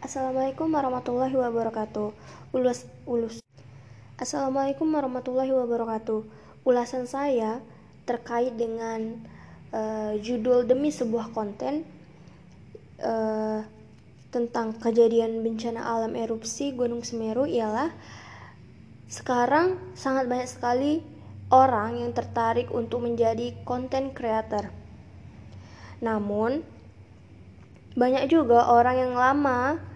Assalamualaikum warahmatullahi wabarakatuh. Ulus ulus. Assalamualaikum warahmatullahi wabarakatuh. Ulasan saya terkait dengan uh, judul demi sebuah konten uh, tentang kejadian bencana alam erupsi Gunung Semeru ialah sekarang sangat banyak sekali orang yang tertarik untuk menjadi content creator. Namun, banyak juga orang yang lama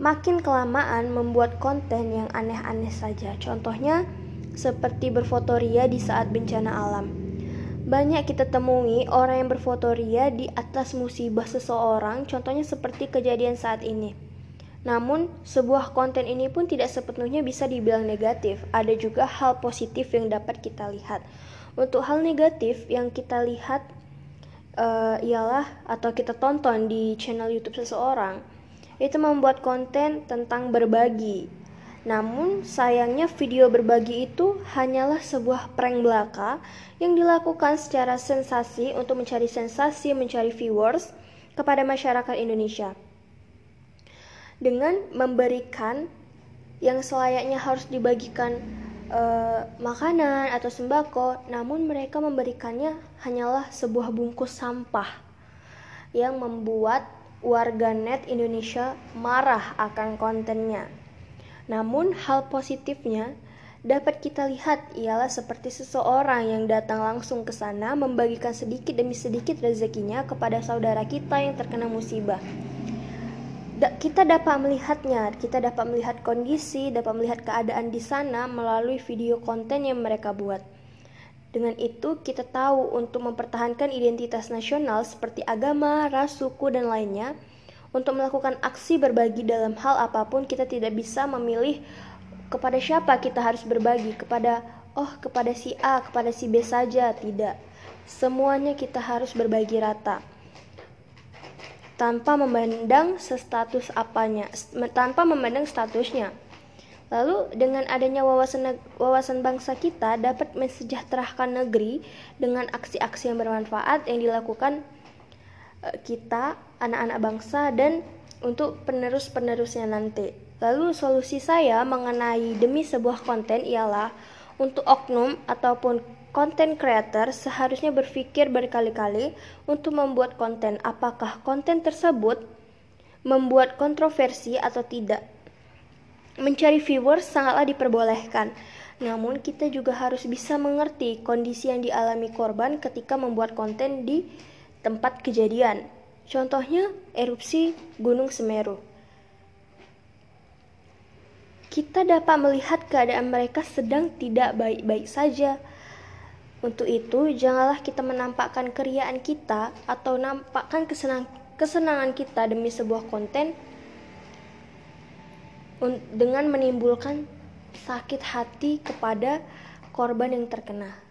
makin kelamaan membuat konten yang aneh-aneh saja. Contohnya seperti berfotoria di saat bencana alam. Banyak kita temui orang yang berfotoria di atas musibah seseorang, contohnya seperti kejadian saat ini. Namun, sebuah konten ini pun tidak sepenuhnya bisa dibilang negatif. Ada juga hal positif yang dapat kita lihat. Untuk hal negatif yang kita lihat uh, ialah atau kita tonton di channel YouTube seseorang, itu membuat konten tentang berbagi. Namun sayangnya video berbagi itu hanyalah sebuah prank belaka yang dilakukan secara sensasi untuk mencari sensasi, mencari viewers kepada masyarakat Indonesia. Dengan memberikan yang selayaknya harus dibagikan uh, makanan atau sembako, namun mereka memberikannya hanyalah sebuah bungkus sampah yang membuat warganet Indonesia marah akan kontennya. Namun hal positifnya dapat kita lihat ialah seperti seseorang yang datang langsung ke sana membagikan sedikit demi sedikit rezekinya kepada saudara kita yang terkena musibah. Kita dapat melihatnya, kita dapat melihat kondisi, dapat melihat keadaan di sana melalui video konten yang mereka buat. Dengan itu, kita tahu untuk mempertahankan identitas nasional seperti agama, ras, suku, dan lainnya. Untuk melakukan aksi berbagi dalam hal apa pun, kita tidak bisa memilih kepada siapa kita harus berbagi, kepada oh, kepada si A, kepada si B saja, tidak. Semuanya kita harus berbagi rata. Tanpa memandang status apanya, tanpa memandang statusnya. Lalu dengan adanya wawasan wawasan bangsa kita dapat mensejahterakan negeri dengan aksi-aksi yang bermanfaat yang dilakukan eh, kita anak-anak bangsa dan untuk penerus-penerusnya nanti. Lalu solusi saya mengenai demi sebuah konten ialah untuk oknum ataupun konten creator seharusnya berpikir berkali-kali untuk membuat konten apakah konten tersebut membuat kontroversi atau tidak Mencari viewers sangatlah diperbolehkan, namun kita juga harus bisa mengerti kondisi yang dialami korban ketika membuat konten di tempat kejadian. Contohnya erupsi Gunung Semeru. Kita dapat melihat keadaan mereka sedang tidak baik-baik saja. Untuk itu, janganlah kita menampakkan keriaan kita atau nampakkan kesenang kesenangan kita demi sebuah konten dengan menimbulkan sakit hati kepada korban yang terkena.